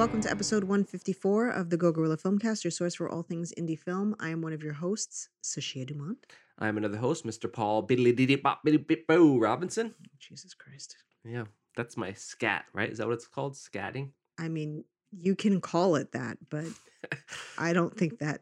welcome to episode 154 of the Go Gorilla Filmcast, your source for all things indie film. I am one of your hosts, Sashia Dumont. I'm another host, Mr. Paul Biddly Diddy Bop Biddy Bip Boo Robinson. Jesus Christ. Yeah, that's my scat, right? Is that what it's called? Scatting? I mean, you can call it that, but I don't think that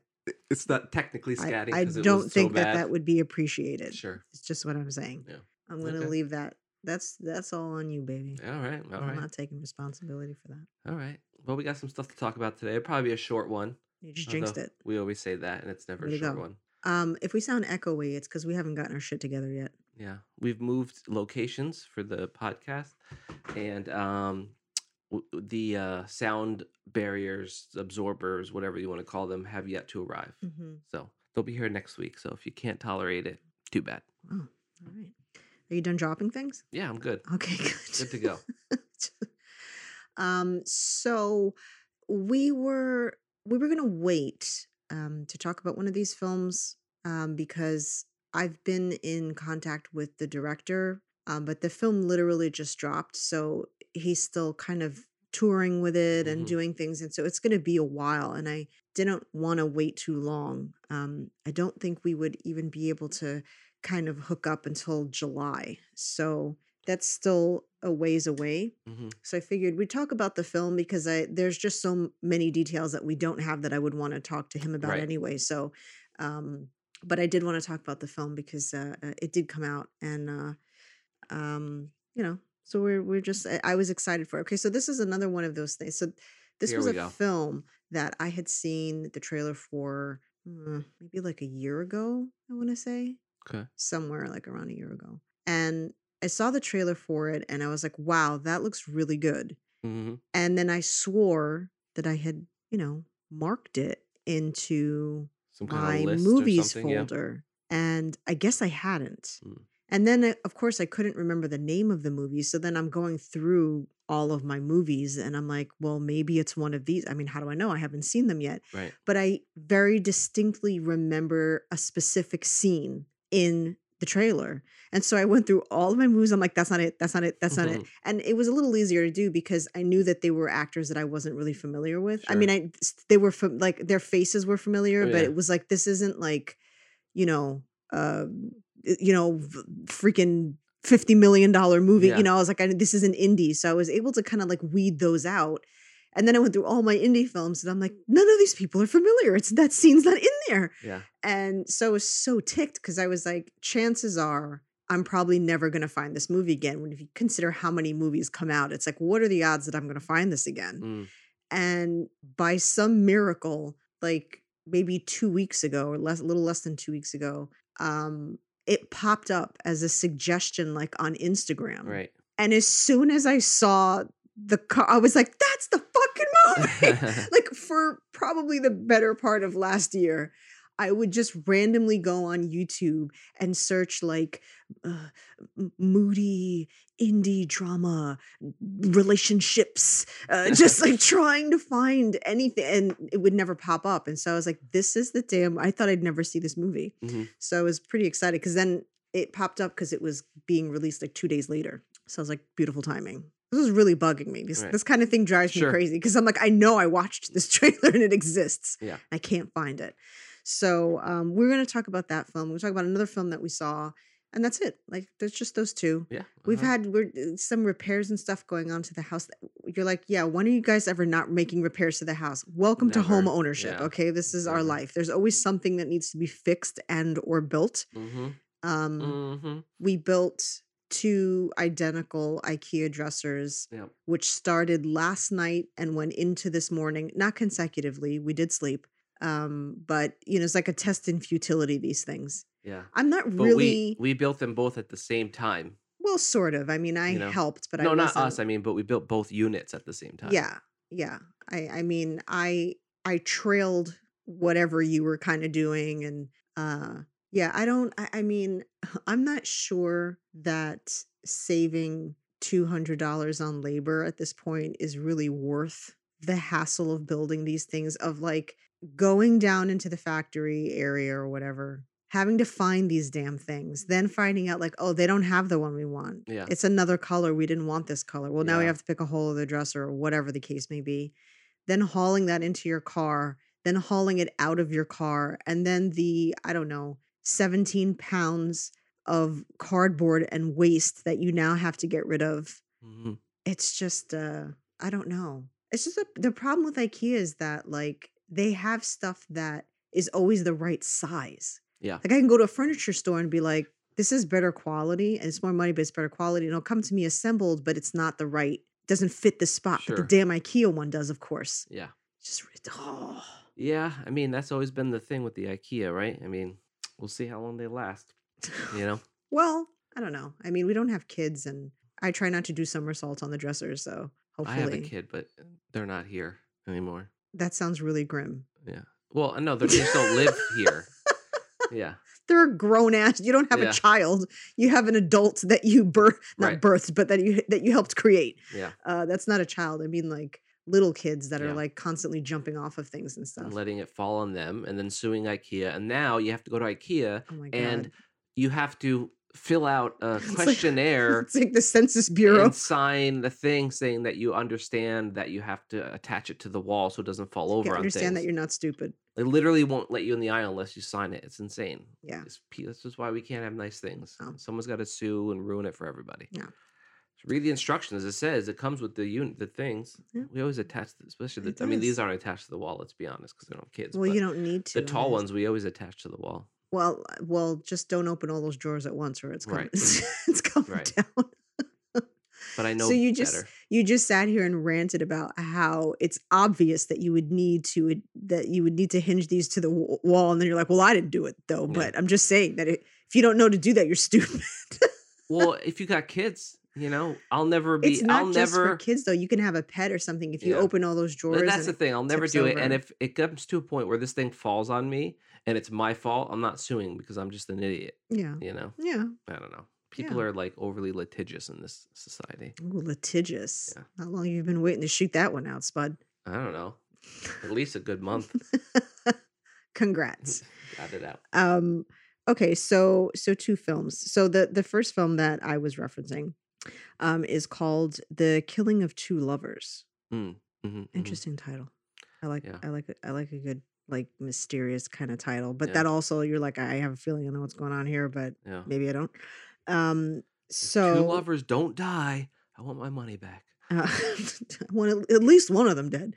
it's not technically scatting. I, it don't was think so that bad. that would be appreciated. Sure. It's just what I'm saying. Yeah. I'm gonna Okay. leave that. That's that's all on you, baby. All right. All I'm right. not taking responsibility for that. All right. Well, we got some stuff to talk about today. It'll probably be a short one. You just jinxed it. We always say that, and it's never Way a short one. Um, if we sound echoey, it's because we haven't gotten our shit together yet. Yeah, we've moved locations for the podcast, and um, w- the uh, sound barriers, absorbers, whatever you want to call them, have yet to arrive. Mm-hmm. So they'll be here next week. So if you can't tolerate it, too bad. All right. Are you done dropping things? Yeah, I'm good. Okay, good. Good to go. um, so we were we were gonna wait um to talk about one of these films um because I've been in contact with the director, um, but the film literally just dropped, so he's still kind of touring with it and Mhm. doing things, and so it's gonna be a while. And I didn't want to wait too long. Um, I don't think we would even be able to kind of hook up until July. So that's still a ways away. hmm So I figured we'd talk about the film because I there's just so many details that we don't have that I would want to talk to him about Right. anyway. So um but I did want to talk about the film because uh, uh, it did come out and uh um you know, so we're we're just I, I was excited for it. Okay, so this is another one of those things. So this Here was a go. film that I had seen the trailer for uh, maybe like a year ago, I want to say Okay. somewhere like around a year ago. And I saw the trailer for it and I was like, wow, that looks really good. hmm And then I swore that I had, you know, marked it into Some kind my movies something. Yeah. folder. And I guess I hadn't. Mm. And then, I- of course, I couldn't remember the name of the movie. So then I'm going through all of my movies and I'm like, well, maybe it's one of these. I mean, how do I know? I haven't seen them yet Right. but I very distinctly remember a specific scene in the trailer. And so I went through all of my movies. I'm like, that's not it. That's not it. That's not it. Mhm. And it was a little easier to do because I knew that they were actors that I wasn't really familiar with. I mean, I they were fam- like their faces were familiar, Oh, but it was like this isn't like, you know, uh, you know, v- freaking fifty million dollar movie. Yeah. You know, I was like, I, this is an indie, so I was able to kind of like weed those out. And then I went through all my indie films, and I'm like, none of these people are familiar. It's that scene's not in there. Yeah. And so I was so ticked because I was like, chances are I'm probably never going to find this movie again. When if you consider how many movies come out, it's like, what are the odds that I'm going to find this again? Mm. And by some miracle, like maybe two weeks ago or less, a little less than two weeks ago, um, it popped up as a suggestion like on Instagram. Right. And as soon as I saw the car, I was like, that's the fucking movie like for probably the better part of last year i would just randomly go on youtube and search like uh, moody indie drama relationships uh, just like trying to find anything and it would never pop up and so i was like this is the damn i thought i'd never see this movie Mhm. so i was pretty excited because then it popped up because it was being released like two days later so i was like beautiful timing this is really bugging me. This Right. this kind of thing drives me crazy because I'm like, I know I watched this trailer and it exists. Yeah. I can't find it. So um, we're gonna talk about that film. We'll talk about another film that we saw, and that's it. Like there's just those two. Yeah. We've uh-huh. had we're uh, some repairs and stuff going on to the house. You're like, yeah, when are you guys ever not making repairs to the house? Welcome to home ownership. Yeah. Okay, this is our life. There's always something that needs to be fixed and or built. Mhm. Um, Mhm. We built two identical IKEA dressers Yep. which started last night and went into this morning, not consecutively. We did sleep. Um, but you know, it's like a test in futility, these things. Yeah. I'm not But really we we built them both at the same time. well, sort of. I mean, I You know? helped, but no, I not wasn't, us. I mean, but we built both units at the same time. Yeah, yeah. I I mean, I I trailed whatever you were kind of doing, and uh, yeah, I don't. I, I mean, I'm not sure that saving two hundred dollars on labor at this point is really worth the hassle of building these things. Of like going down into the factory area or whatever. Having to find these damn things, then finding out like, oh, they don't have the one we want. Yeah. It's another color. We didn't want this color. Well, now we have to pick a whole other dresser or whatever the case may be. then hauling that into your car, then hauling it out of your car, and then the, I don't know, 17 pounds of cardboard and waste that you now have to get rid of. hmm It's just, uh, I don't know. It's just a, the problem with IKEA is that, like, they have stuff that is always the right size. Yeah. Like, I can go to a furniture store and be like, this is better quality and it's more money, but it's better quality. And it'll come to me assembled, but it's not the right, doesn't fit the spot. But the damn IKEA one does, of course. Yeah. Just, oh. Yeah. I mean, that's always been the thing with the IKEA, right? I mean, we'll see how long they last. You know? Well, I don't know. I mean, we don't have kids, and I try not to do somersaults on the dresser. So hopefully. I have a kid, but they're not here anymore. that sounds really grim. Yeah. Well, no, they just don't live here. Yeah. They're a grown ass. You don't have Yeah. a child. You have an adult that you birth, not Right. birthed, but that you that you helped create. Yeah. Uh, that's not a child. I mean, like little kids that Yeah. are like constantly jumping off of things and And stuff. letting it fall on them and then suing IKEA. And now you have to go to IKEA oh and you have to fill out a It's like- questionnaire it's like the Census Bureau. and sign the thing saying that you understand that you have to attach it to the wall so it doesn't fall over understand that you're not stupid. They literally won't let you in the aisle unless you sign it. It's insane. Yeah. It's This is why we can't have nice things. Oh. Someone's got to sue and ruin it for everybody. Yeah. So read the instructions. It says it comes with the unit, the things. Yeah. We always attach, the, especially the. I mean, these aren't attached to the wall. Let's be honest, because they don't have kids. Well, you don't need to. the tall ones we always attach to the wall. Well, uh, well, just don't open all those drawers at once, or it's coming. Right. it's coming Right. down. But I know so you just better. you just sat here and ranted about how it's obvious that you would need to that you would need to hinge these to the wall, and then you're like, "Well, I didn't do it though." Yeah. But I'm just saying that it, if you don't know to do that, you're stupid. well, if you got kids, you know, I'll never be. it's not I'll just never. for kids though. You can have a pet or something if you Yeah. open all those But drawers. that's the thing. I'll never do it. And if it comes to a point where this thing falls on me and it's my fault, I'm not suing because I'm just an idiot. yeah, You know, yeah, I don't know. People Yeah. are like overly litigious in this society. Ooh, litigious. Yeah. How long you been waiting to shoot that one out, Spud? I don't know. At least a good month. Congrats. Got it out. um okay so so two films so the the first film that i was referencing um is called the killing of two lovers Mm, mhm, mhm. interesting title i like Yeah. i like it- i like a good like mysterious kind of title but Yeah. that also you're like i have a feeling i know what's going on here but Yeah. maybe i don't um If so two lovers don't die. I want my money back. uh, one at least one of them dead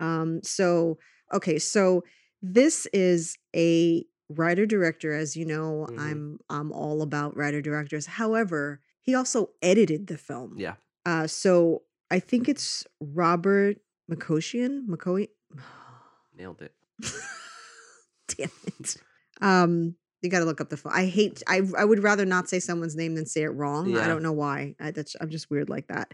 um so okay so this is a writer director as you know Mhm. i'm i'm all about writer directors however he also edited the film Yeah. uh so i think it's robert mccoshian mccoy Nailed it. damn it um you got to look up the phone. I hate. I I would rather not say someone's name than say it wrong. I don't know why. I, that's I'm just weird like that.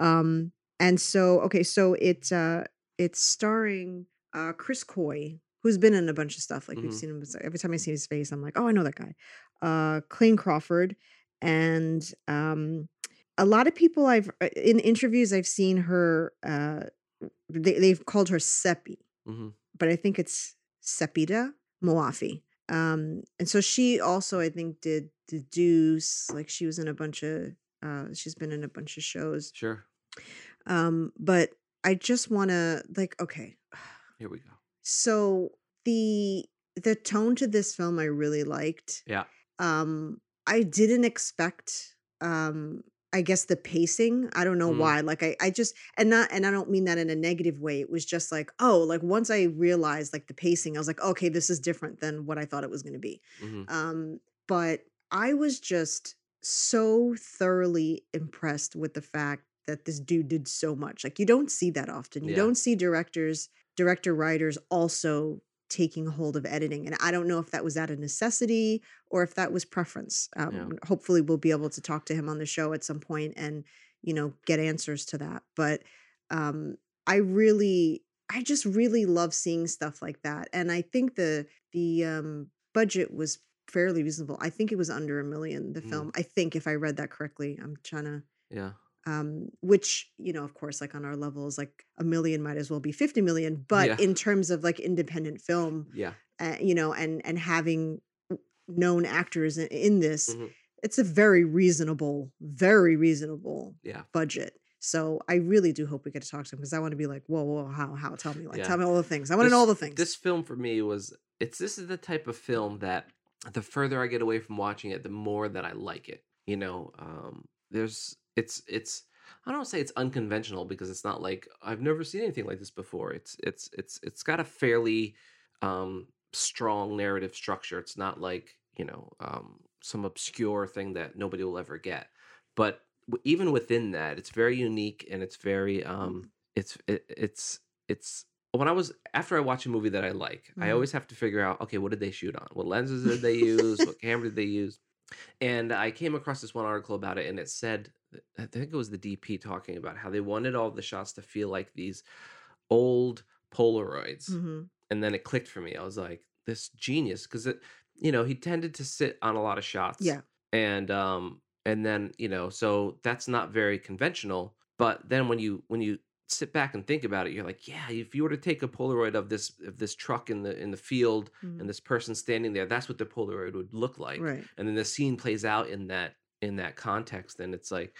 Um, and so okay, so it's uh it's starring uh Chris Coy, who's been in a bunch of stuff. Like we've Mhm. seen him. Every time I see his face, I'm like, oh, I know that guy. Uh, Clayne Crawford, and um, a lot of people I've uh, in interviews I've seen her. Uh, they they've called her Seppi hmm but I think it's Sepideh Moafi. Um, and so she also, I think, did the Deuce. Like she was in a bunch of, uh, she's been in a bunch of shows. Sure. Um, but I just want to like, okay, Here we go. so the the tone to this film I really liked. Yeah. Um, I didn't expect. Um, I guess the pacing. I don't know Mhm. why. Like I, I just and not and I don't mean that in a negative way. It was just like, oh, like once I realized like the pacing, I was like, okay, this is different than what I thought it was going to be. hmm Um, but I was just so thoroughly impressed with the fact that this dude did so much. Like you don't see that often. You Yeah. don't see directors, director writers also taking hold of editing. And I don't know if that was out of necessity or if that was preference. Um, Yeah. Hopefully, we'll be able to talk to him on the show at some point and you know get answers to that. But um, I really, I just really love seeing stuff like that. And I think the the um, budget was fairly reasonable. I think it was under a million. The Mm. film. I think if I read that correctly, I'm trying to Yeah. Um which you know of course like on our levels like a million might as well be 50 million but Yeah. in terms of like independent film Yeah. uh, you know and and having known actors in, in this Mhm. it's a very reasonable very reasonable Yeah. budget So I really do hope we get to talk to him because I want to be like, whoa, whoa, how, how? Tell me, like, Yeah. tell me all the things. I want to know all the things. This film for me was it's this is the type of film that the further I get away from watching it, the more that I like it. You know, um, there's it's it's I don't say it's unconventional because it's not like I've never seen anything like this before. It's it's it's it's got a fairly um, strong narrative structure. It's not like you know um, some obscure thing that nobody will ever get. But w- even within that, it's very unique and it's very um, it's it, it's it's when I was after I watch a movie that I like, I Mhm. always have to figure out okay, what did they shoot on? What lenses did they use? what camera did they use? And I came across this one article about it, and it said, I think it was the DP talking about how they wanted all the shots to feel like these old Polaroids. Mhm. And then it clicked for me. I was like, this genius, because it, you know, he tended to sit on a lot of shots. Yeah. And um, and then you know, so that's not very conventional. But then when you when you sit back and think about it, you're like, yeah, if you were to take a Polaroid of this of this truck in the in the field Mhm. and this person standing there, that's what the Polaroid would look like right. and then the scene plays out in that in that context and it's like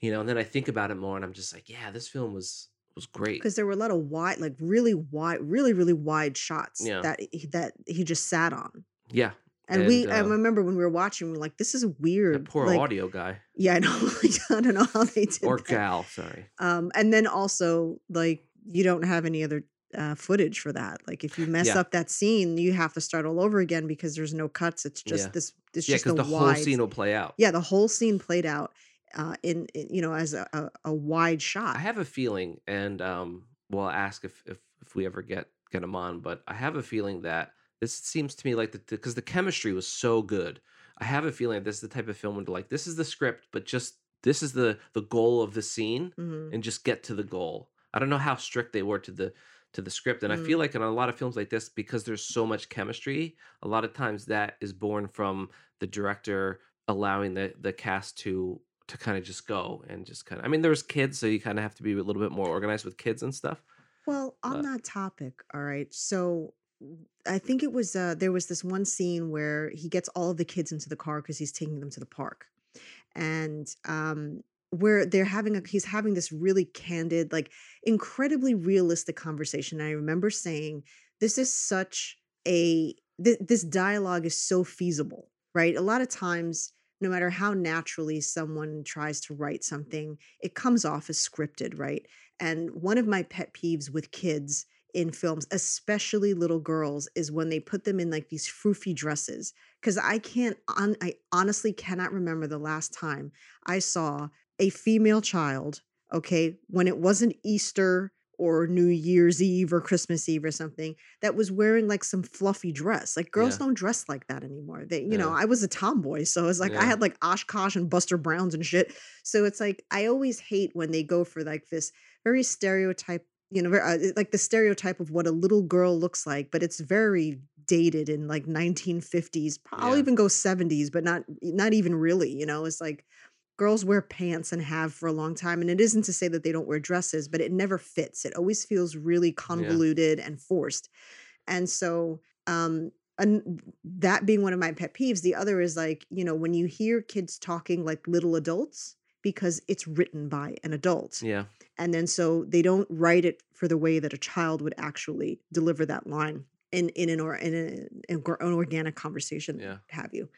you know and then i think about it more and i'm just like yeah this film was was great Because there were a lot of wide, like really wide, really, really wide shots Yeah. that he, that he just sat on. yeah And, we, And, I uh, remember when we were watching, we are like, this is that weird. poor like, audio guy Yeah, I know. I don't know how they did or that. gal sorry Um, and then also like you don't have any other uh, footage for that. Like if you mess Yeah. up that scene, you have to start all over again because there's no cuts. It's just Yeah. this. It's yeah just because the, the whole scene will play out yeah, the whole scene played out uh, in, in you know as a, a, a wide shot. i have a feeling and um well I'll ask if if if we ever get get him on but i have a feeling that this seems to me like the because the chemistry was so good i have a feeling that this is the type of film where like this is the script but just this is the the goal of the scene Mhm. and just get to the goal. I don't know how strict they were to the to the script, and I Mm. feel like in a lot of films like this, because there's so much chemistry, a lot of times that is born from the director allowing the the cast to to kind of just go and just kind of. I mean, there's kids, so you kind of have to be a little bit more organized with kids and stuff. Well, on But- that topic, all right. So I think it was uh there was this one scene where he gets all of the kids into the car because he's taking them to the park. And um where they're having a he's having this really candid, like incredibly realistic conversation. And I remember saying, this is such a th- this dialogue is so feasible, right? A lot of times no matter how naturally someone tries to write something, it comes off as scripted, right? And one of my pet peeves with kids in films, especially little girls, is when they put them in like these froofy dresses. Because I can't, on, I honestly cannot remember the last time I saw a female child, okay, when it wasn't Easter or New Year's Eve or Christmas Eve or something, that was wearing like some fluffy dress. Like girls Yeah. don't dress like that anymore. They, you know, I was a tomboy, so it's like I had like Oshkosh and Buster Browns and shit. So it's like I always hate when they go for like this very stereotype, you know, uh, like the stereotype of what a little girl looks like, but it's very dated in like 1950s. I'll Yeah. even go 70s, but not not even really. You know, it's like girls wear pants and have for a long time, and it isn't to say that they don't wear dresses, but it never fits. It always feels really convoluted and forced, and so um and that being one of my pet peeves the other is like you know when you hear kids talking like little adults because it's written by an adult. Yeah, and then so they don't write it for the way that a child would actually deliver that line in in an or in, a, in an organic conversation Yeah. have you.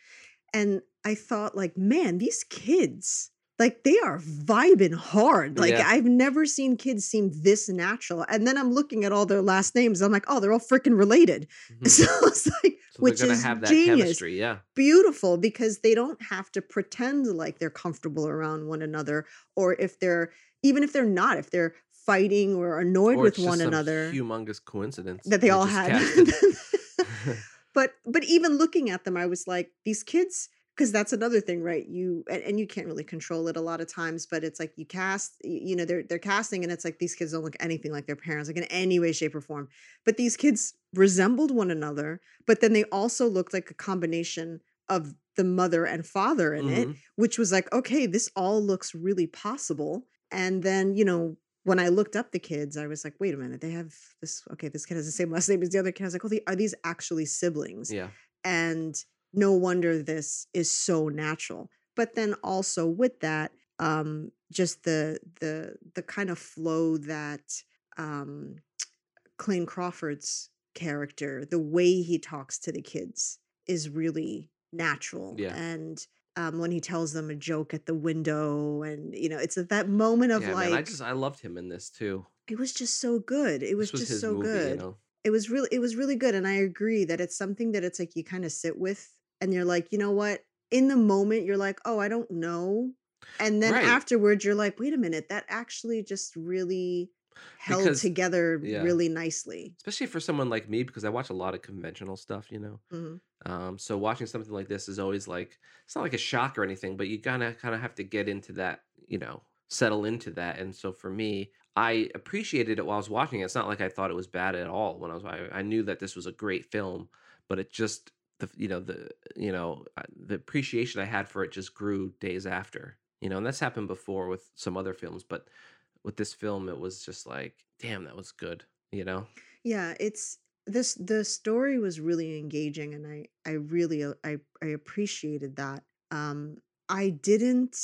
And i thought like man these kids like they are vibing hard like Yeah. i've never seen kids seem this natural and then i'm looking at all their last names i'm like oh they're all freaking related Mhm. so it's like so which is have genius chemistry. Yeah, beautiful because they don't have to pretend like they're comfortable around one another or if they're even if they're not if they're fighting or annoyed or with just one another Humongous coincidence that they all had but but even looking at them i was like these kids because that's another thing right? You and, and you can't really control it a lot of times but it's like you cast you know they're they're casting and it's like these kids don't look anything like their parents like in any way shape or form. But these kids resembled one another but then they also looked like a combination of the mother and father in it Mhm. which was like okay this all looks really possible. And then you know when i looked up the kids i was like wait a minute they have this okay this kid has the same last name as the other kid. I was like oh they, are these actually siblings? Yeah, and no wonder this is so natural but then also with that um just the the the kind of flow that um Clayne Crawford's character, the way he talks to the kids is really natural. Yeah. And um, when he tells them a joke at the window, and you know, it's at that moment of Yeah, man. I just I loved him in this too. it was just so good. It was was just so movie, you good. know. It was really, it was really good. And I agree that it's something that it's like you kind of sit with, and you're like, you know what? In the moment, you're like, oh, I don't know. And then Right. afterwards, you're like, wait a minute, that actually just really held Because together yeah. really nicely. especially for someone like me because I watch a lot of conventional stuff, you know. Mhm. Um, so watching something like this is always like it's not like a shock or anything, but you kind of kind of have to get into that, you know, settle into that. And so for me, I appreciated it while I was watching it. It's not like I thought it was bad at all when I was. I, I knew that this was a great film, but it just the you know the you know uh, the appreciation I had for it just grew days after. You know, and that's happened before with some other films, but with this film, it was just like, damn, that was good. You know. Yeah, it's this the story was really engaging and I I really uh, I I appreciated that. Um I didn't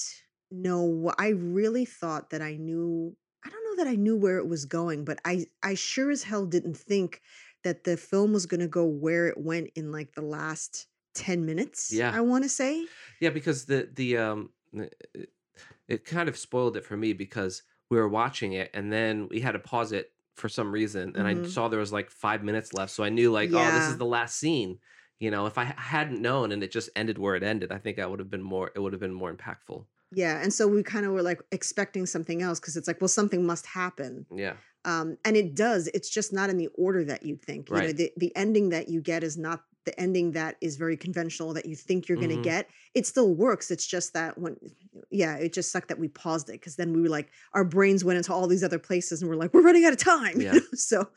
know I really thought that I knew I don't know that I knew where it was going, but I I sure as hell didn't think that the film was going to go where it went in like the last 10 minutes, Yeah. I want to say. Yeah, because the the um it, it kind of spoiled it for me because we were watching it and then we had to pause it for some reason and I Mhm. saw there was like 5 minutes left so I knew like oh this is the last scene. You know, if I hadn't known and it just ended where it ended, I think I would have been more it would have been more impactful. Yeah, and so we kind of were like expecting something else because it's like well something must happen. Yeah. Um, and it does it's just not in the order that you'd think you know the, the ending that you get is not the ending that is very conventional that you think you're going to get it still works it's just that when yeah it just sucked that we paused it because then we were like our brains went into all these other places and we're like we're running out of time Yeah. so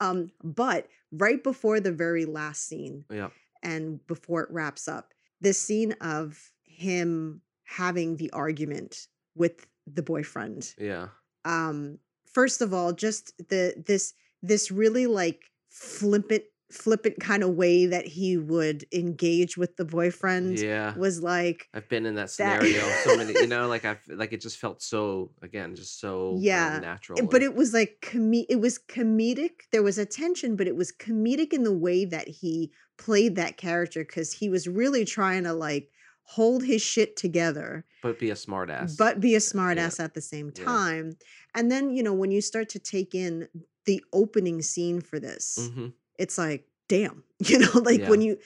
um but right before the very last scene Yeah. and before it wraps up this scene of him having the argument with the boyfriend Yeah. um first of all just the this this really like flippant flippant kind of way that he would engage with the boyfriend Yeah. was like I've been in that that scenario so many, you know, like I like it just felt so again just so uh, yeah natural. but it was like com- it was comedic there was a tension but it was comedic in the way that he played that character because he was really trying to like hold his shit together but be a smartass. but be a smart Yeah. ass at the same Yeah. time and then you know when you start to take in the opening scene for this hmm it's like damn you know like Yeah. when you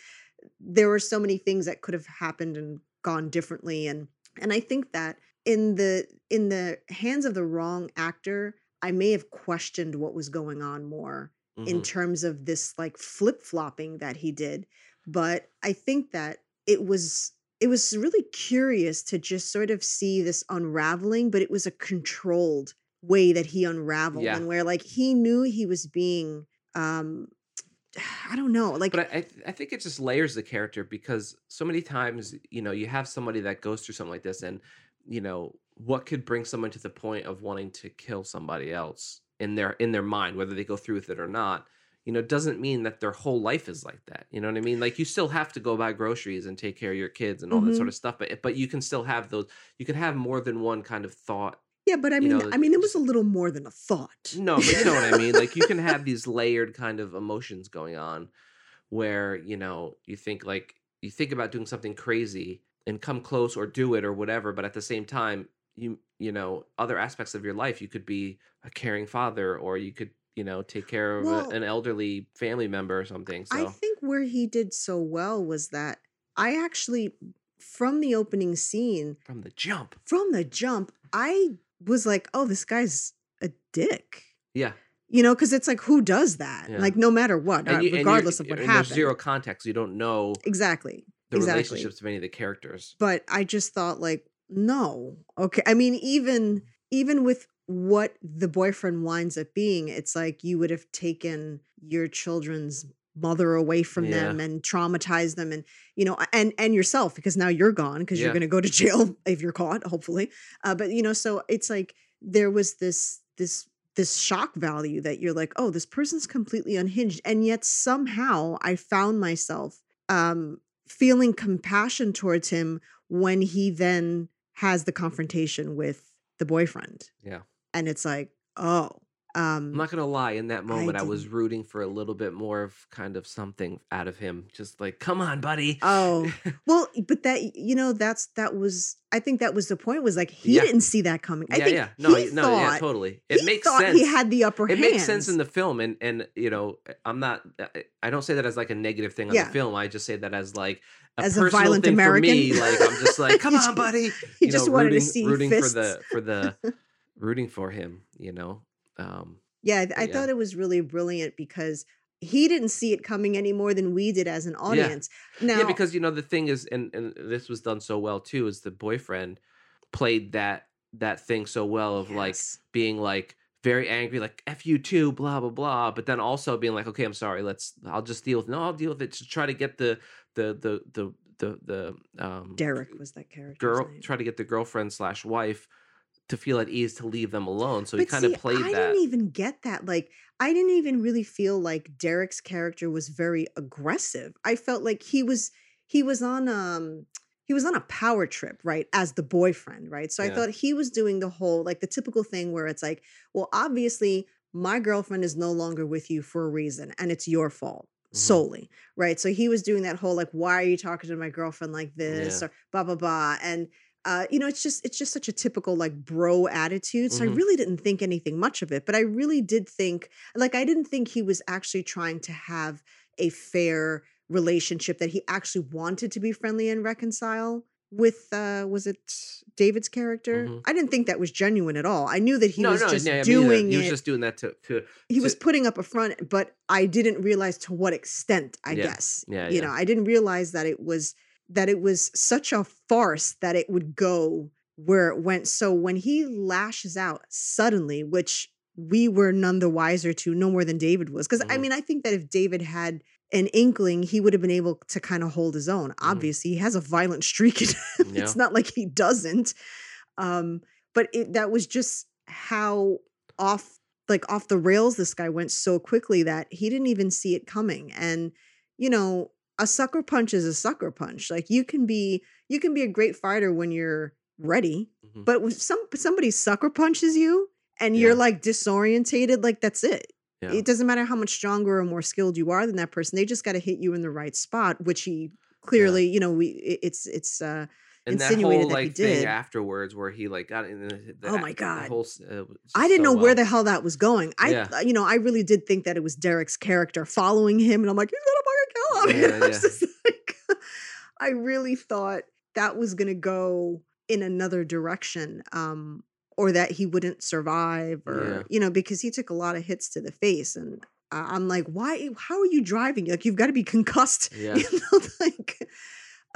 there were so many things that could have happened and gone differently and and i think that in the in the hands of the wrong actor i may have questioned what was going on more in hmm terms of this like flip-flopping that he did but i think that it was it was really curious to just sort of see this unraveling but it was a controlled way that he unraveled Yeah. and where like he knew he was being um i don't know like But I, I I think it just layers the character because so many times, you know, you have somebody that goes through something like this, and you know what could bring someone to the point of wanting to kill somebody else in their in their mind, whether they go through with it or not. You know, doesn't mean that their whole life is like that. You know what I mean? Like you still have to go buy groceries and take care of your kids and all that sort Mhm. of stuff. But but you can still have those. You can have more than one kind of thought yeah but i you mean know, i mean it was a little more than a thought no, but you know what I mean. Like you can have these layered kind of emotions going on, where you know you think like you think about doing something crazy and come close or do it or whatever, but at the same time, you you know other aspects of your life. You could be a caring father, or you could you know take care of a, an elderly family member or something. So I think where he did so well was that I actually, from the opening scene, from the jump, from the jump, I was like, oh, this guy's a dick. yeah, You know, because it's like, who does that? Yeah. Like, no matter what, uh, you- regardless of what there's zero context. You don't know Exactly. the exactly. relationships of any of the characters. But I just thought, like, no. Okay. I mean, even even with what the boyfriend winds up being, it's like you would have taken your children's mother away from Yeah. them and traumatized them and you know and and yourself because now you're gone because you're going to go to jail if you're caught hopefully uh, but you know so it's like there was this this this shock value that you're like oh this person's completely unhinged and yet somehow i found myself um feeling compassion towards him when he then has the confrontation with the boyfriend. Yeah. And it's like, oh, I'm um, not gonna lie, in that moment I was rooting for a little bit more of kind of something out of him. Just like, come on, buddy. Oh, well, but that you know, that's that was. I think that was the point. Was like he Yeah. didn't see that coming. I yeah, think yeah. No, he no, yeah, thought totally. It makes sense. he had the upper hand. it hand. makes sense in the film and and you know eh, i'm not I- i don't say that as like a negative thing on Yeah. the film i just say that as like a As a violent thing American. for me like i'm just like come on buddy you you just know wanted rooting, to see rooting fists. for the for the rooting for him you know um Yeah, I, I yeah. thought it was really brilliant because he didn't see it coming any more than we did as an audience. Now, yeah because you know the thing is and and this was done so well too is the boyfriend played that that thing so well of like being like very angry, like "f you too," blah blah blah. But then also being like, "Okay, I'm sorry. Let's. I'll just deal with. No, I'll deal with it to try to get the the the the the the um Derek was that character. girl. Try to get the girlfriend slash wife to feel at ease to leave them alone. So he But kind of see, played I that. I didn't even get that. Like, I didn't even really feel like Derek's character was very aggressive. I felt like he was he was on um he was on a power trip, right? As the boyfriend, right? So I thought he was doing the whole like the typical thing where it's like, well, obviously my girlfriend is no longer with you for a reason and it's your fault Mhm. solely, right? So he was doing that whole like, why are you talking to my girlfriend like this Yeah. or blah blah blah, and uh, you know, it's just it's just such a typical like bro attitude. So I Mhm. really didn't think anything much of it, but I really did think like I didn't think he was actually trying to have a fair relationship that he actually wanted to be friendly and reconcile with uh was it David's character? Mhm. I didn't think that was genuine at all. I knew that he no, was no, just me doing He was just doing that to to he was putting up a front but i didn't realize to what extent i Yeah. guess Yeah, you yeah. know i didn't realize that it was that it was such a farce that it would go where it went so when he lashes out suddenly which we were none the wiser to no more than david was because i Mhm. mean i think that if david had an inkling he would have been able to kind of hold his own obviously he has a violent streak in him Mm-hmm. Yeah. it's not like he doesn't um but it that was just how off like off the rails this guy went so quickly that he didn't even see it coming and you know a sucker punch is a sucker punch like you can be you can be a great fighter when you're ready Mhm. but some somebody sucker punches you and you're like disorientated like that's it yeah. it doesn't matter how much stronger or more skilled you are than that person they just got to hit you in the right spot which he clearly you know we it- it's it's uh and that insinuated whole that he like thing afterwards where he like got in the, the Oh my God. whole uh, I didn't so know where the hell that was going. I, Yeah. uh, you know, I really did think that it was Derek's character following him, and I'm like, he's gonna fucking kill him. Yeah, I yeah. just like, I really thought that was gonna go in another direction, um, or that he wouldn't survive, or you know, because he took a lot of hits to the face, and I'm like, why? How are you driving? Like, you've got to be concussed, Yeah. you know, like.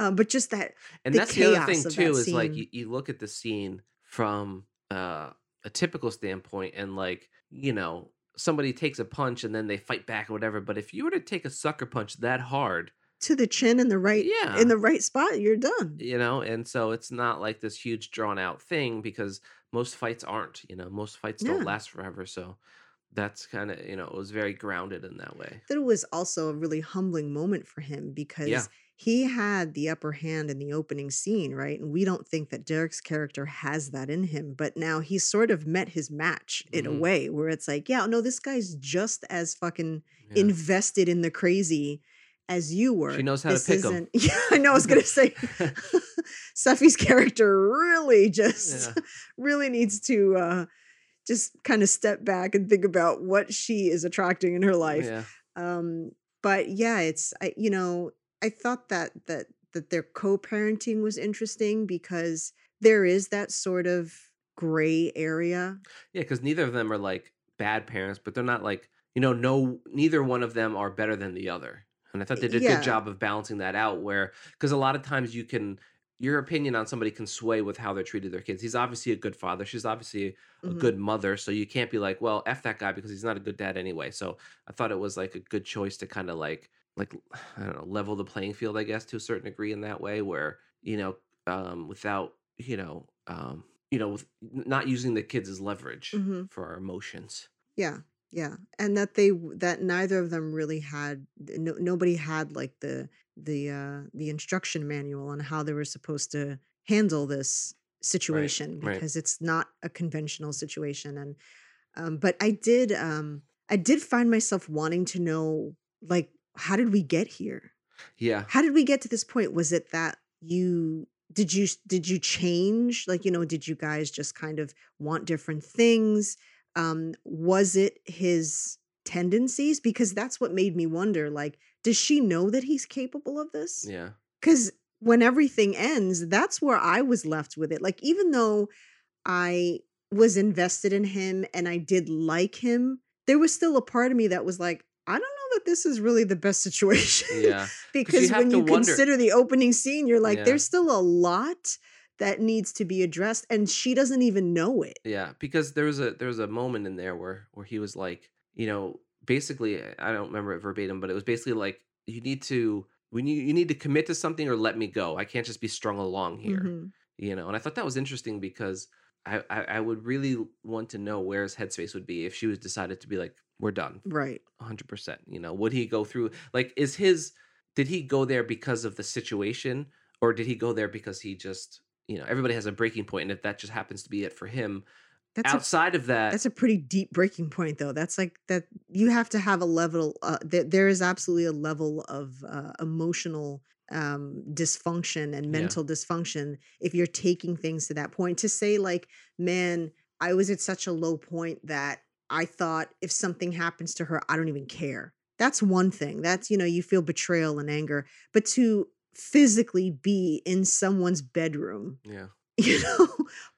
Um, but just that, and the that's the other thing too is like you, you look at the scene from uh, a typical standpoint and like you know somebody takes a punch and then they fight back or whatever but if you were to take a sucker punch that hard to the chin in the right, yeah in the right spot, you're done. you know and so it's not like this huge drawn out thing because most fights aren't you know most fights don't last forever so that's kind of you know it was very grounded in that way that it was also a really humbling moment for him because Yeah. He had the upper hand in the opening scene, right? And we don't think that Derek's character has that in him, but now he's sort of met his match in a Mhm. way where it's like, yeah, no, this guy's just as fucking yeah. invested in the crazy as you were. She knows how to This pick 'em. isn't- Yeah, I know. I was gonna say, Seffi's character really just Yeah. really needs to uh just kind of step back and think about what she is attracting in her life yeah um but yeah it's i you know i thought that that that their co-parenting was interesting because there is that sort of gray area Yeah, because neither of them are like bad parents, but they're not like you know, no, neither one of them are better than the other. And I thought they did a Yeah. good job of balancing that out. Where because a lot of times you can your opinion on somebody can sway with how they're treated their kids. He's obviously a good father. She's obviously a Mhm. good mother. So you can't be like, well, f that guy because he's not a good dad anyway. So I thought it was like a good choice to kind of like like I don't know level the playing field, I guess, to a certain degree in that way, where you know um, without you know um, you know with not using the kids as leverage Mhm. for our emotions. yeah yeah and that they that neither of them really had no, nobody had like the the uh the instruction manual on how they were supposed to handle this situation right. because it's not a conventional situation and um but I did um I did find myself wanting to know like how did we get here? Yeah. How did we get to this point? Was it that you did you did you change? Like, you know, did you guys just kind of want different things? Um was it his tendencies because that's what made me wonder like does she know that he's capable of this? Yeah. Cuz when everything ends, that's where I was left with it. Like even though I was invested in him and I did like him, there was still a part of me that was like, I don't know that this is really the best situation. Yeah. because have when you wonder- consider the opening scene, you're like, Yeah. there's still a lot that needs to be addressed, and she doesn't even know it. Yeah, because there was a there was a moment in there where where he was like, you know, basically I don't remember it verbatim, but it was basically like you need to we need you need to commit to something or let me go. I can't just be strung along here. Mhm. You know, and I thought that was interesting because I, I I would really want to know where his headspace would be if she was decided to be like, we're done. Right. 100% you know would he go through like is his did he go there because of the situation or did he go there because he just you know everybody has a breaking point and if that just happens to be it for him That's a outside of that That's a pretty deep breaking point, though. That's like that you have to have a level. Uh, there, there is absolutely a level of uh, emotional um, dysfunction and Yeah. mental dysfunction if you're taking things to that point. To say like, man, I was at such a low point that I thought if something happens to her, I don't even care. That's one thing. That's you know you feel betrayal and anger, but to physically be in someone's bedroom, yeah you know,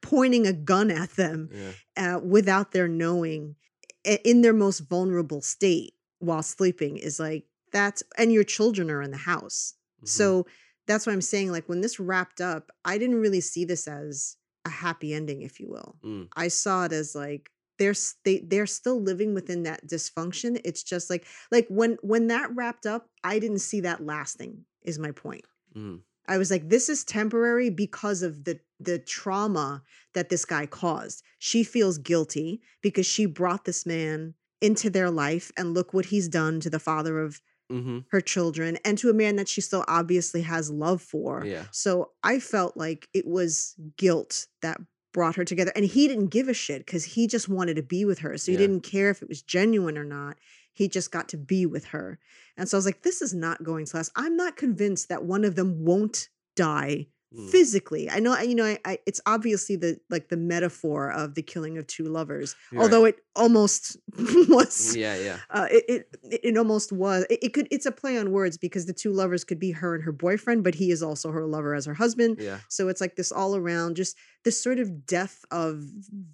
pointing a gun at them yeah uh, without their knowing in their most vulnerable state while sleeping is like that's and your children are in the house mhm, so that's what i'm saying like when this wrapped up i didn't really see this as a happy ending if you will. Mm, i saw it as like they're they, they're still living within that dysfunction. It's just like like when when that wrapped up i didn't see that lasting is my point. Mm, I was like, this is temporary because of the the trauma that this guy caused. She feels guilty because she brought this man into their life and look what he's done to the father of hmm her children and to a man that she still obviously has love for. yeah So I felt like it was guilt that brought her together. And he didn't give a shit because he just wanted to be with her. So he Yeah. didn't care if it was genuine or not. He just got to be with her. And so I was like, this is not going to last. I'm not convinced that one of them won't die mm, physically. I know, you know, I, I it's obviously the like the metaphor of the killing of two lovers, you're right. although it almost was yeah yeah uh, it, it it almost was. It, it could. It's a play on words because the two lovers could be her and her boyfriend, but he is also her lover as her husband. yeah So it's like this all around, just this sort of death of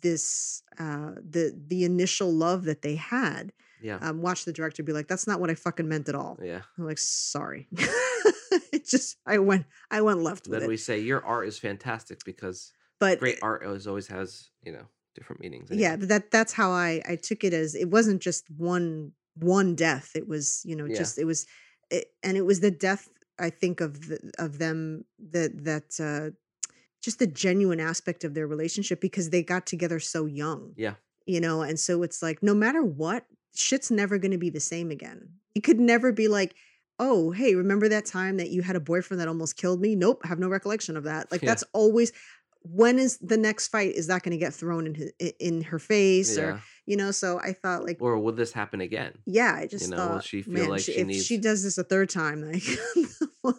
this uh, the the initial love that they had. yeah Um, watch the director be like, "That's not what I fucking meant at all." yeah I'm like, "Sorry." just I went I went left with then it. we say your art is fantastic because but great art always always has you know different meanings yeah, anyway. but that that's how I I took it as it wasn't just one one death. It was you know Yeah. just it was it, and it was the death I think of the, of them that that uh, just the genuine aspect of their relationship because they got together so young. Yeah. you know, and so it's like no matter what, shit's never going to be the same again. It could never be like. Oh, hey, remember that time that you had a boyfriend that almost killed me? Nope, have no recollection of that. Like Yeah. that's always when is the next fight is that going to get thrown in his, in her face or yeah. you know so i thought like or will this happen again? Yeah i just know, thought will she feel man, like she- she if needs- she does this a third time like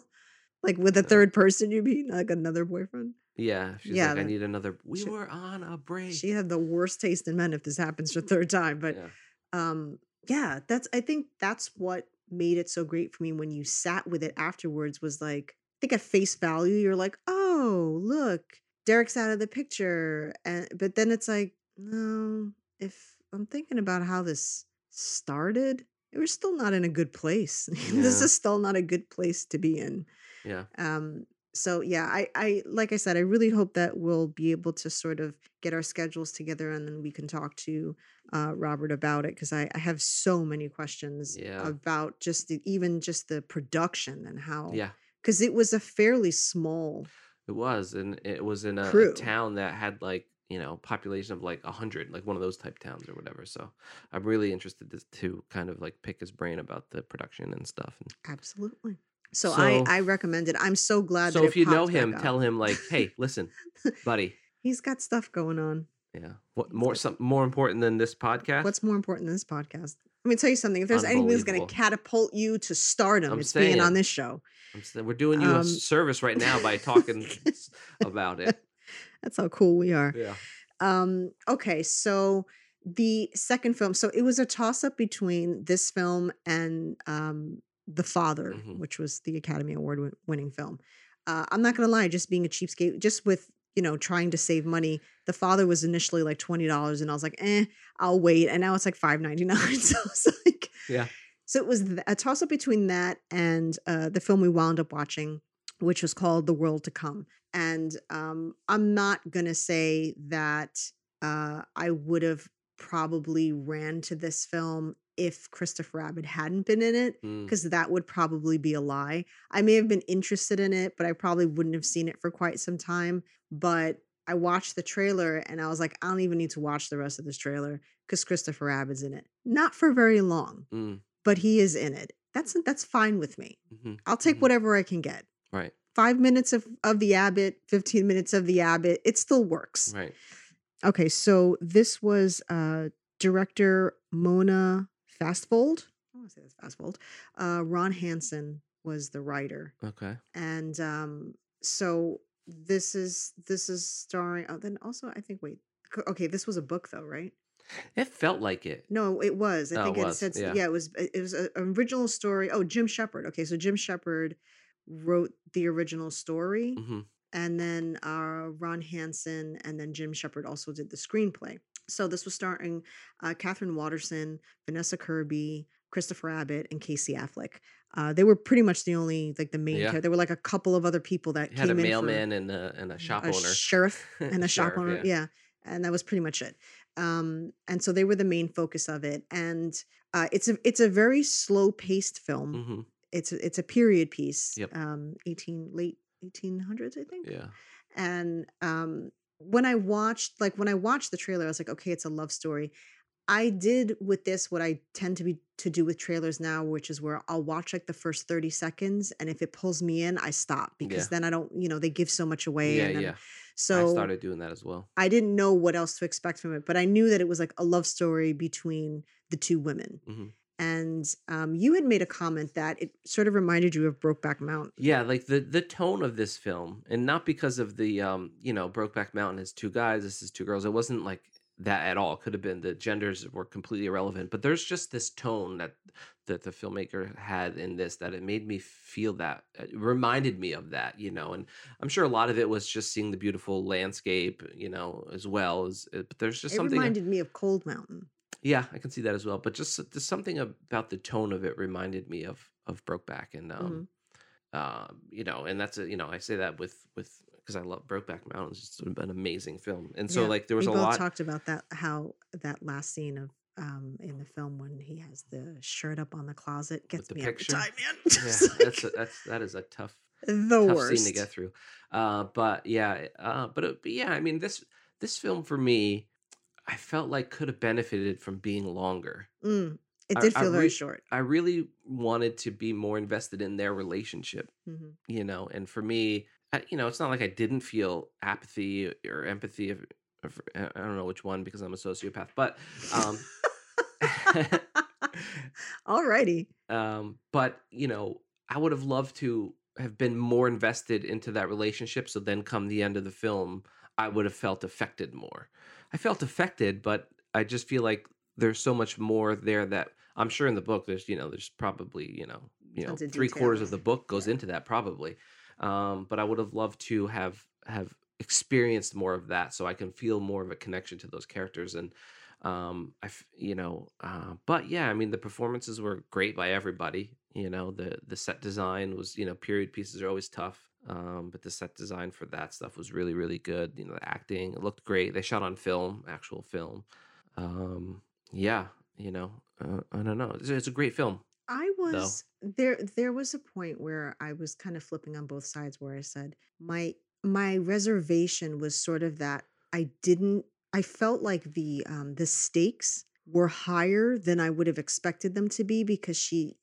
like with a third person you mean? Like another boyfriend? Yeah she's Yeah, like i need another we she- were on a break. she had the worst taste in men if this happens a third time but yeah. um yeah that's i think that's what made it so great for me when you sat with it afterwards was like i think at face value you're like oh look derek's out of the picture and but then it's like no if i'm thinking about how this started we're still not in a good place. This is still not a good place to be in. Yeah. Um so yeah i i like i said i really hope that we'll be able to sort of get our schedules together and then we can talk to uh robert about it because I, I have so many questions Yeah. about just the, even just the production and how yeah because it was a fairly small It was, and it was in a, a town that had like you know population of like a hundred, like one of those type towns or whatever. So I'm really interested to, to kind of like pick his brain about the production and stuff. And absolutely so, So- i i recommend it i'm so glad so that if you know him, tell him like, hey, listen, buddy, He's got stuff going on. Yeah. What more? Some more important than this podcast? What's more important than this podcast? Let me tell you something. If there's anything that's going to catapult you to stardom, I'm it's being on this show. I'm saying we're doing you a Um, service right now by talking about it. That's how cool we are. Yeah. Um, okay, so the second film, so it was a toss up between this film and um, The Father, Mhm. which was the Academy Award win- winning film. Uh, I'm not gonna lie, just being a cheapskate, just with you know trying to save money. The Father was initially like twenty dollars, and I was like, eh, I'll wait, and now it's like five ninety nine. So it's like, Yeah. so it was a toss up between that and uh, the film we wound up watching, which was called The World to Come. And um, I'm not going to say that uh, I would have probably ran to this film if Christopher Abbott hadn't been in it, Mm. because that would probably be a lie. I may have been interested in it, but I probably wouldn't have seen it for quite some time. But I watched the trailer and I was like, I don't even need to watch the rest of this trailer because Christopher Abbott's in it. Not for very long Mm. but he is in it. That's that's fine with me. mhm, I'll take Mhm. whatever I can get. Right. Five minutes of, of the Abbott, 15 minutes of the Abbott, it still works. Right. Okay, so this was uh director Mona Fastvold. I want to say that's Fastvold. Uh Ron Hansen was the writer. Okay. And um so this is this is starring oh then also I think wait okay this was a book though right It felt like it. No, it was. I Oh, think it was, said yeah. yeah. It was. It was an original story. Oh, Jim Shepard. Okay, so Jim Shepard wrote the original story, hmm and then uh, Ron Hansen and then Jim Shepard also did the screenplay. So this was starring uh, Katherine Waterston, Vanessa Kirby, Christopher Abbott, and Casey Affleck. Uh, they were pretty much the only like the main. Yeah. char- There were like a couple of other people that had a came in for- mailman and a and a shop a owner. sheriff and a shop Sheriff, owner. yeah. Yeah. And that was pretty much it. Um, and so they were the main focus of it. And uh, it's a it's a very slow paced film. hmm It's a, it's a period piece. Yep. Um, eighteen late eighteen hundreds, I think. Yeah. And um, when I watched like when I watched the trailer, I was like, okay, it's a love story. I did with this what I tend to be to do with trailers now, which is where I'll watch like the first 30 seconds and if it pulls me in, I stop because Yeah. then I don't, you know, they give so much away. Yeah. Yeah. So I started doing that as well. I didn't know what else to expect from it, but I knew that it was like a love story between the two women. Mhm. And um, you had made a comment that it sort of reminded you of Brokeback Mountain. Yeah, like the the tone of this film, and not because of the um, you know, Brokeback Mountain is two guys, this is two girls. It wasn't like that at all. It could have been the genders were completely irrelevant, but there's just this tone that that the filmmaker had in this that it made me feel that it reminded me of that, you know. And I'm sure a lot of it was just seeing the beautiful landscape, you know, as well as. uh, But there's just It something. reminded me of Cold Mountain. Yeah, I can see that as well. But just there's something about the tone of it reminded me of of Brokeback, and um, uh, you know, and that's a you know I say that with with because I love Brokeback Mountain. It's just an amazing film, and so Yeah, like there was a lot. talked about that, how that last scene of um, in the film when he has the shirt up on the closet gets the me picture? every time, man. yeah, Just that's a, that's that is a tough the tough worst. scene to get through. Uh, but yeah, uh, but, it, but yeah, I mean this this film for me, I felt like could have benefited from being longer. Mm, it did I feel very re- short. I really wanted to be more invested in their relationship. Mhm. you know and for me I, you know it's not like i didn't feel apathy or empathy of, of i don't know which one because i'm a sociopath but um Alrighty. um but you know i would have loved to have been more invested into that relationship so then come the end of the film i would have felt affected more i felt affected but i just feel like there's so much more there that i'm sure in the book there's you know there's probably you know you know Tons three quarters of the book goes Yeah. into that probably um but i would have loved to have have experienced more of that so i can feel more of a connection to those characters and um i f- you know uh, but yeah i mean the performances were great by everybody you know the the set design was you know period pieces are always tough um but the set design for that stuff was really really good you know the acting it looked great they shot on film actual film. Um yeah you know uh, i don't know it's, it's a great film I was there there was a point where I was kind of flipping on both sides where I said my my reservation was sort of that I didn't I felt like the um the stakes were higher than I would have expected them to be because she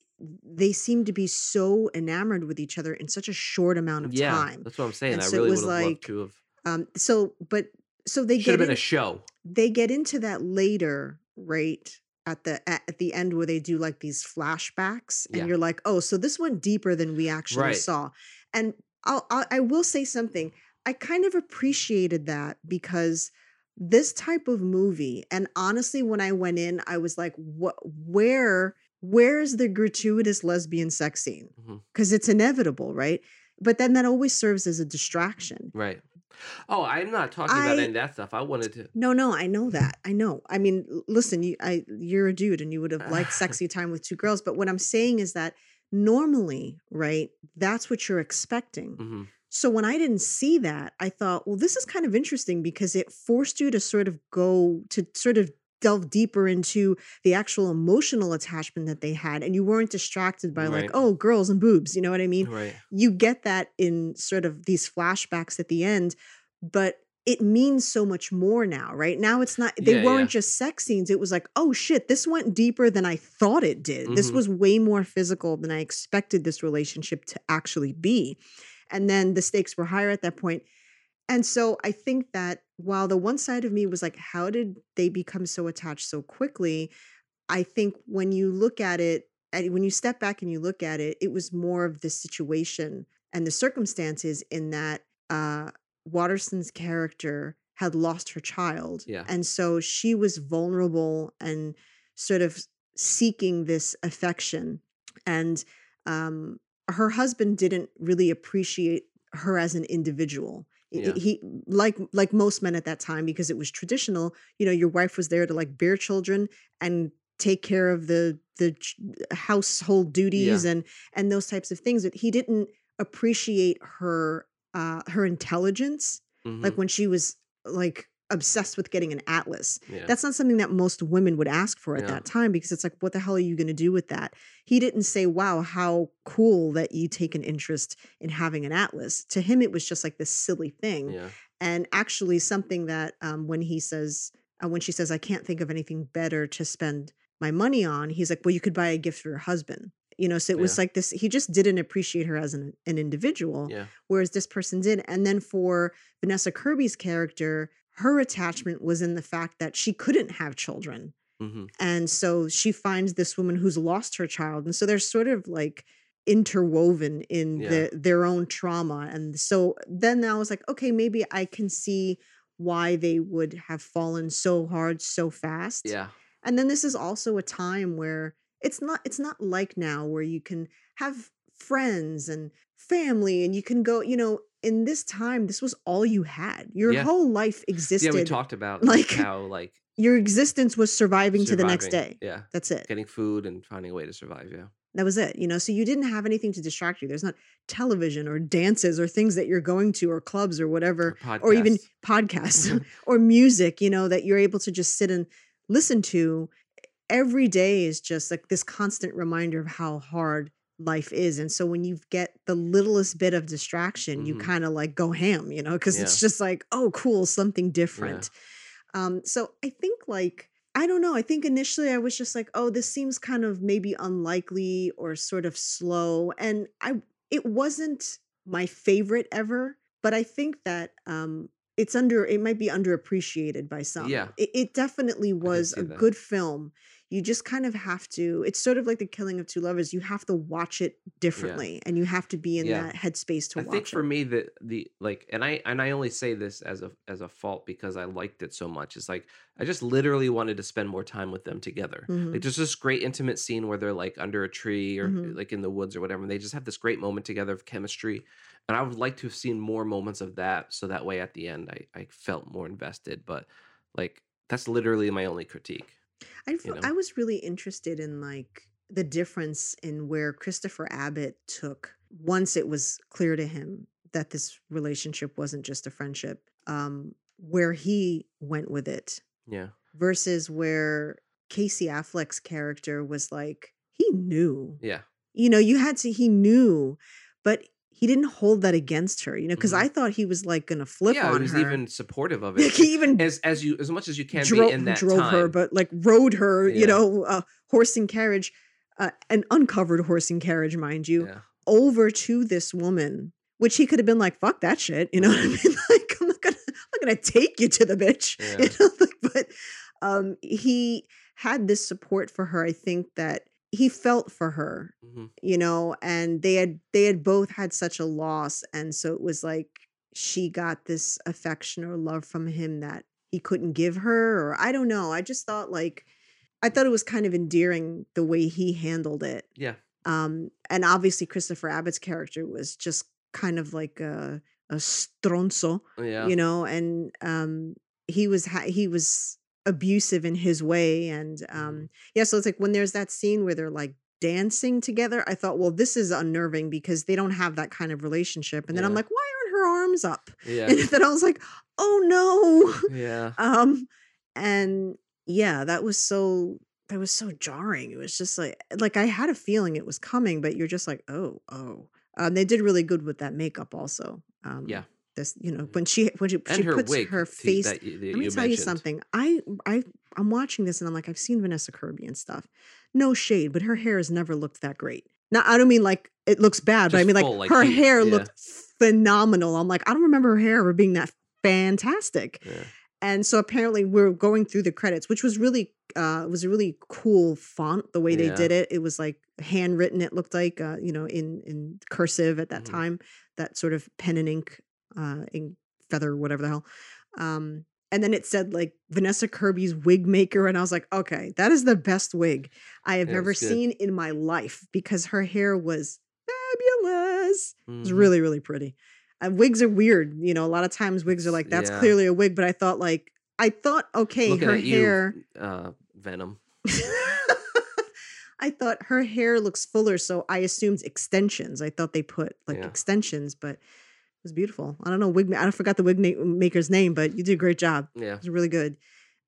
they seemed to be so enamored with each other in such a short amount of yeah time. that's what i'm saying And i so it really would was like- to have Um so but so they Should get have been in, a show. they get into that later, right? At the at, at the end where they do like these flashbacks, and Yeah. you're like, oh, so this went deeper than we actually Right. saw. And I'll, I'll I will say something. I kind of appreciated that because this type of movie, and honestly, when I went in, I was like, what? Where? Where's the gratuitous lesbian sex scene? Because it's inevitable, right? But then that always serves as a distraction. Right. Oh, I'm not talking about any of that stuff. I wanted to. No, no, I know that. I know. I mean, listen, you, I, you're a dude, and you would have liked sexy time with two girls. But what I'm saying is that normally, right, that's what you're expecting. Mhm. So when I didn't see that, I thought, well, this is kind of interesting because it forced you to sort of go to sort of delve deeper into the actual emotional attachment that they had, and you weren't distracted by like, oh, girls and boobs. You know what I mean? Right. you get that in sort of these flashbacks at the end, but it means so much more now, right? Now it's not, they Yeah, weren't yeah. just sex scenes. It was like, oh shit, this went deeper than I thought it did. This Mhm. was way more physical than I expected this relationship to actually be. And then the stakes were higher at that point. And so I think that while the one side of me was like, how did they become so attached so quickly? I think when you look at it, when you step back and you look at it, it was more of the situation and the circumstances in that uh, Waterston's character had lost her child. Yeah. And so she was vulnerable and sort of seeking this affection. And um, her husband didn't really appreciate her as an individual. Yeah. He like like most men at that time because it was traditional. You know, your wife was there to like bear children and take care of the the household duties and and those types of things. But he didn't appreciate her uh her intelligence Mhm. like when she was like obsessed with getting an atlas yeah. that's not something that most women would ask for at Yeah. that time because it's like what the hell are you going to do with that he didn't say wow how cool that you take an interest in having an atlas to him it was just like this silly thing yeah. and actually something that um, when he says uh, when she says i can't think of anything better to spend my money on he's like well you could buy a gift for your husband you know so it was Yeah. like this he just didn't appreciate her as an, an individual Yeah. whereas this person did and then for vanessa kirby's character her attachment was in the fact that she couldn't have children. Hmm and so she finds this woman who's lost her child. And so they're sort of like interwoven in Yeah. the, their own trauma. And so then i was like okay maybe i can see why they would have fallen so hard so fast. Yeah. and then this is also a time where it's not it's not like now where you can have friends and family and you can go you know in this time this was all you had your Yeah. whole life existed. Yeah. We talked about like how like your existence was surviving, to the next day Yeah. that's it Getting food and finding a way to survive. Yeah. that was it you know so you didn't have anything to distract you there's not television or dances or things that you're going to or clubs or whatever or even podcasts. podcasts or music, you know, that you're able to just sit and listen to every day is just like this constant reminder of how hard life is. And so when you get the littlest bit of distraction, you Mhm. kind of like go ham, you know, because it's just like, oh, cool, something different. Um, so I think like, I don't know. I think initially I was just like, oh, this seems kind of maybe unlikely or sort of slow. And I it wasn't my favorite ever, but I think that um it's under it might be underappreciated by some. Yeah. It, it definitely was a that. good film. You just kind of have to, it's sort of like the killing of two lovers. You have to watch it differently and you have to be in Yeah. that headspace to watch. I watch think for it. me the the like and I and I only say this as a as a fault because I liked it so much. It's like I just literally wanted to spend more time with them together. Mhm. Like there's this great intimate scene where they're like under a tree or Mhm. like in the woods or whatever, and they just have this great moment together of chemistry. And I would like to have seen more moments of that, so that way at the end I I felt more invested. But like that's literally my only critique. I, you know? I was really interested in like the difference in where Christopher Abbott took once it was clear to him that this relationship wasn't just a friendship, um, where he went with it Yeah. versus where Casey Affleck's character was like, he knew. Yeah. You know, you had to, he knew, but he didn't hold that against her, you know, because Mhm. I thought he was like going to flip yeah, on he was her. even supportive of Like, it. he even as as you as much as you can drove, be in that drove time. her, but like rode her, you know, uh, horse and carriage, uh, an uncovered horse and carriage, mind you, yeah. over to this woman, which he could have been like, "Fuck that shit," you know what I mean? Like, I'm not gonna, I'm not not gonna take you to the bitch. Yeah. You know, like, but um he had this support for her. I think that he felt for her, hmm you know, and they had they had both had such a loss. And so it was like she got this affection or love from him that he couldn't give her, or I don't know. I just thought like I thought it was kind of endearing the way he handled it. Yeah. Um, and obviously Christopher Abbott's character was just kind of like a a stronzo, Yeah. you know, and um, he was ha- he was abusive in his way, and um, Mhm. yeah. So it's like when there's that scene where they're like dancing together, I thought, well, this is unnerving because they don't have that kind of relationship. And then I'm like, why aren't her arms up? Yeah. And then I was like, oh no. Yeah. um and yeah that was so that was so jarring it was just like like i had a feeling it was coming but you're just like oh oh um they did really good with that makeup also um Yeah. This you know when she when she, And she her puts wig her face that you, that let me you tell you something i i i'm watching this and i'm like i've seen vanessa kirby and stuff no shade but her hair has never looked that great now i don't mean like it looks bad but i mean like full, like her heat, hair yeah. looked phenomenal i'm like i don't remember her hair ever being that fantastic Yeah. and so apparently we're going through the credits which was really uh it was a really cool font the way they Yeah. did it it was like handwritten it looked like uh you know in in cursive at that Mhm. time that sort of pen and ink uh ink feather whatever the hell um and then it said like Vanessa Kirby's wig maker and I was like okay that is the best wig I have Yeah, seen in my life because her hair was fabulous it was Mhm. really really pretty and wigs are weird you know a lot of times wigs are like that's Yeah. clearly a wig but i thought like i thought okay Looking her at you, hair uh, Venom. i thought her hair looks fuller so i assumed extensions i thought they put like Yeah. extensions but was beautiful. I don't know wig i forgot the wig na- maker's name but you did a great job. Yeah. it was really good.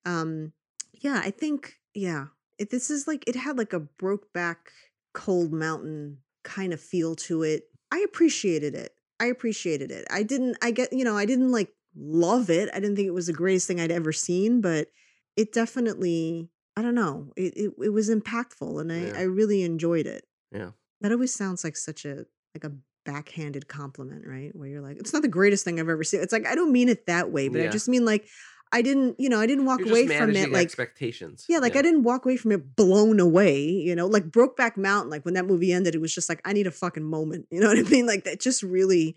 Um yeah i think yeah it, this is like it had like a broke back cold mountain kind of feel to it. I appreciated it. I appreciated it. I didn't i get you know i didn't like love it. I didn't think it was the greatest thing i'd ever seen but it definitely i don't know it it, it was impactful and i Yeah. i really enjoyed it. Yeah. that always sounds like such a like a backhanded compliment right where you're like it's not the greatest thing i've ever seen it's like i don't mean it that way but i just mean like i didn't you know i didn't walk You're away from it like expectations. yeah, like I didn't walk away from it blown away, you know, like Brokeback Mountain. Like when that movie ended, it was just like I need a fucking moment, you know what I mean? Like that just really.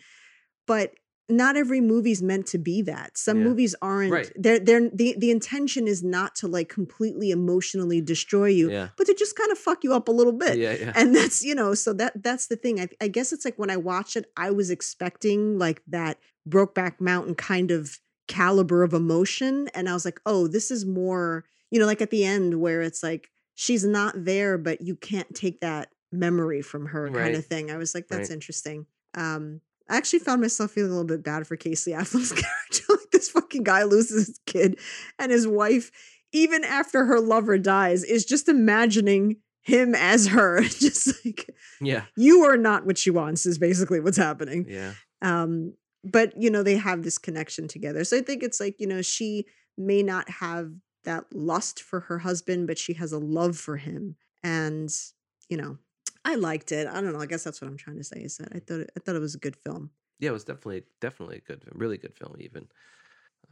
But not every movie's meant to be that. Some Yeah. movies aren't. Right. They're they're the the intention is not to like completely emotionally destroy you, Yeah. but to just kind of fuck you up a little bit. Yeah. Yeah. And that's you know, so that that's the thing. I, I guess it's like when I watched it, I was expecting like that Brokeback Mountain kind of caliber of emotion, and I was like, oh, this is more, you know, like at the end where it's like she's not there, but you can't take that memory from her kind Right. of thing. I was like, that's Right. interesting. Um, I actually found myself feeling a little bit bad for Casey Affleck's character. like this fucking guy loses his kid, and his wife, even after her lover dies, is just imagining him as her. just like yeah. you are not what she wants is basically what's happening. Yeah. Um, but you know, they have this connection together. So I think it's like, you know, she may not have that lust for her husband, but she has a love for him. And, you know, I liked it. I don't know. I guess that's what I'm trying to say is that I thought it, I thought it was a good film. Yeah. It was definitely, definitely a good, really good film. Even.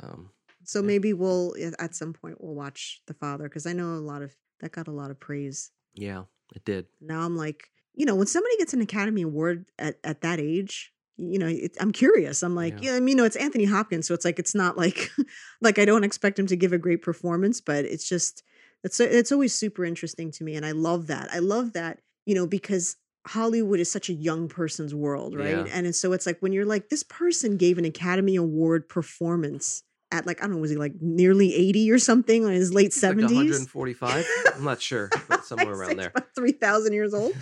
Um. So Yeah. maybe we'll at some point we'll watch The Father because I know a lot of that got a lot of praise. Yeah. It did. Now I'm like, you know, when somebody gets an Academy Award at, at that age, you know, it, I'm curious. I'm like, Yeah. yeah. I mean, you know, it's Anthony Hopkins, so it's like it's not like like I don't expect him to give a great performance, but it's just it's it's always super interesting to me, and I love that. I love that, you know, because Hollywood is such a young person's world, right? Yeah. And so it's like when you're like, this person gave an Academy Award performance at like I don't know, was he like nearly 80 or something in his late It's like 70s? 145. I'm not sure, but somewhere around there. 3,000 years old.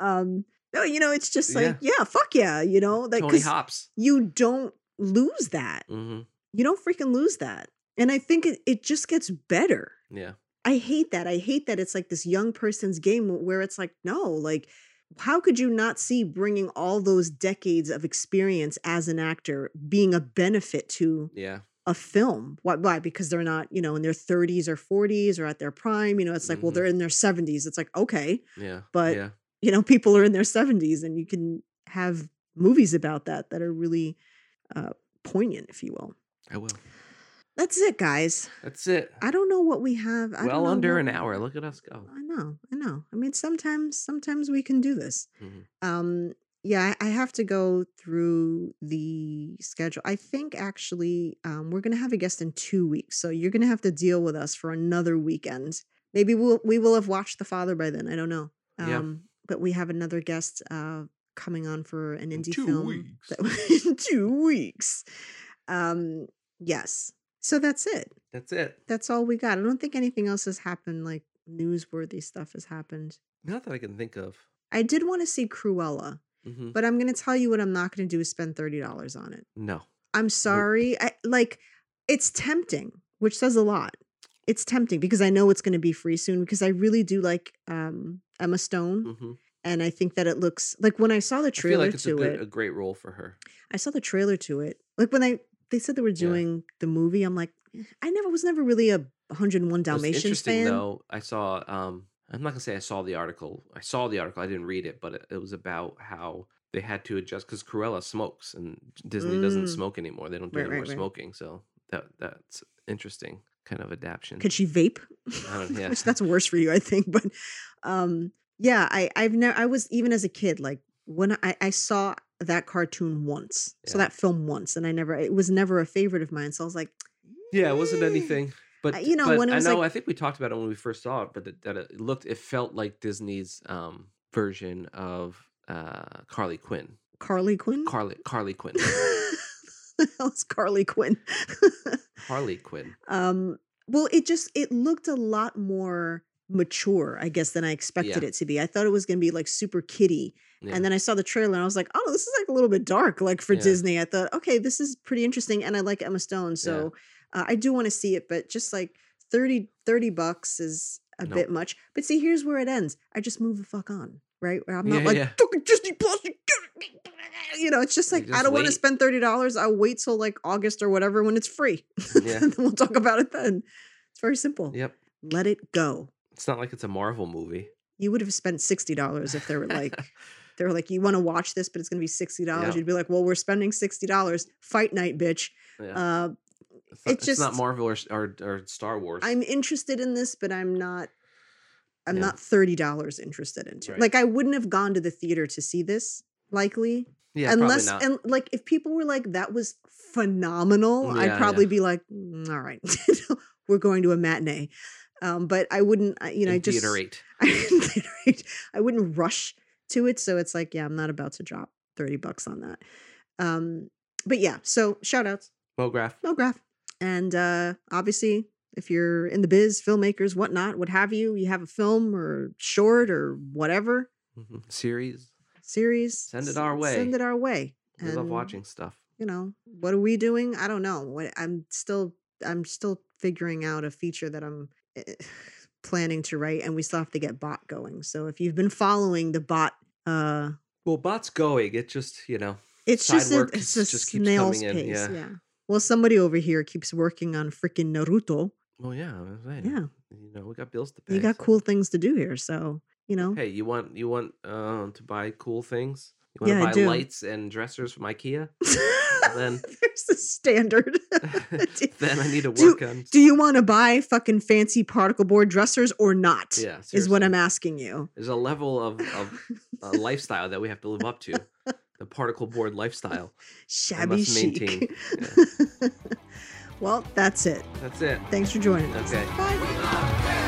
um, no, you know, it's just like, yeah, fuck yeah, you know, like, Tony Hops. you don't lose that. hmm You don't freaking lose that. And I think it, it just gets better. Yeah. I hate that. I hate that it's like this young person's game where it's like, no, like, how could you not see bringing all those decades of experience as an actor being a benefit to Yeah. a film. Why? Why? Because they're not, you know, in their 30s or 40s or at their prime. You know, it's like, well, Mhm. they're in their 70s. It's like, okay, Yeah. But- yeah. you know, people are in their 70s, and you can have movies about that that are really uh, poignant, if you will. I will. That's it, guys. That's it. I don't know what we have. I well know under what- an hour. Look at us go. I know, I know. I mean, sometimes, sometimes we can do this. Mhm. Um, yeah, I have to go through the schedule. I think actually, um, we're gonna have a guest in two weeks, so you're gonna have to deal with us for another weekend. Maybe we'll we will have watched The Father by then. I don't know. Um, Yeah. but we have another guest uh coming on for an In indie two film weeks. that- in two weeks. Um, yes. So that's it That's it. that's all we got. I don't think anything else has happened, like newsworthy stuff has happened. Not that I can think of. I did want to see Cruella, hmm but I'm going to tell you what I'm not going to do is spend $30 on it. No. I'm sorry. I like it's tempting, which says a lot. It's tempting because I know it's going to be free soon because I really do like um Emma Stone hmm and I think that it looks like when I saw the I feel trailer like it's a, to good, it. a great role for her. I saw the trailer to it. Like when I they said they were Yeah. doing the movie, I'm like "Eh, I never was never really a 101 What's Dalmatians interesting fan. though, I saw. Um, I'm not gonna say I saw the article. I saw the article. I didn't read it, but it, it was about how they had to adjust because Cruella smokes and Disney doesn't Mm. smoke anymore. They don't do Right, any more right, right. smoking, so that that's interesting kind of adaptation. Could she vape? I don't- yeah. Which that's worse for you, I think. But um, yeah, I I've never I was even as a kid like when I I saw that cartoon once, so that film once, and I never it was never a favorite of mine. So I was like, Yeah, it wasn't "Eh." anything. But you know, but when it was I know like- I think we talked about it when we first saw it, but that, that it looked it felt like Disney's um version of uh Carly Quinn. Carly Quinn. Carly Carly Quinn. the hell's Carly Quinn? Harley Quinn. um, well, it just it looked a lot more mature, I guess, than I expected Yeah. it to be. I thought it was gonna be like super kiddie. Yeah. And then I saw the trailer and I was like, oh, this is like a little bit dark, like for Yeah. Disney. I thought, okay, this is pretty interesting. And I like Emma Stone. So uh, I do want to see it, but just like 30, 30 bucks is a Nope. bit much. But see, here's where it ends. I just move the fuck on, right? Where I'm not like, yeah. "Look Disney Plus. you get it." You know, it's just like, I don't want to spend $30. I'll wait till like August or whatever when it's free. Yeah. then we'll talk about it then. It's very simple. Yep. Let it go. It's not like it's a Marvel movie. You would have spent $60 if they were like, they were like, you want to watch this, but it's going to be $60. Yeah. You'd be like, well, we're spending $60. Fight night, bitch. Yeah. Uh, it's, not, it's it's not just- Marvel or, or or Star Wars. I'm interested in this, but I'm not, I'm Yeah. not $30 interested into it. Right. Like, I wouldn't have gone to the theater to see this, likely. yeah, unless, and like, if people were like, that was phenomenal, Yeah, I'd yeah. probably be like, "Mm, all right, we're going to a matinee. Um, but I wouldn't, you know, I just. I, I wouldn't rush to it. So it's like, yeah, I'm not about to drop 30 bucks on that. Um, but yeah, so shout outs, Mograph. Mograph. And uh, obviously, if you're in the biz, filmmakers, whatnot, what have you, you have a film or short or whatever Mhm. Series. series, Send it our way. Send it our way. We love watching stuff. You know, what are we doing? I don't know. I'm still, I'm still figuring out a feature that I'm eh, planning to write, and we still have to get bot going. So if you've been following the bot, uh, Well, bot's going. It just you know. it's just a, it's a just snail's pace. yeah. Yeah. Well, somebody over here keeps working on freaking Naruto. Well, yeah. I was saying, Yeah, You know, we got bills to pay. you got so- cool things to do here, so you know. Hey, you want you want uh, to buy cool things? You want Yeah, to buy lights and dressers from IKEA? then- there's the standard. then I need to Do- work on. Do you want to buy fucking fancy particle board dressers or not? Yeah, is what. I'm asking you. There's a level of of uh, lifestyle that we have to live up to. The particle board lifestyle. Shabby chic. maintain, well, that's it. That's it. Thanks for joining us. Okay. Bye.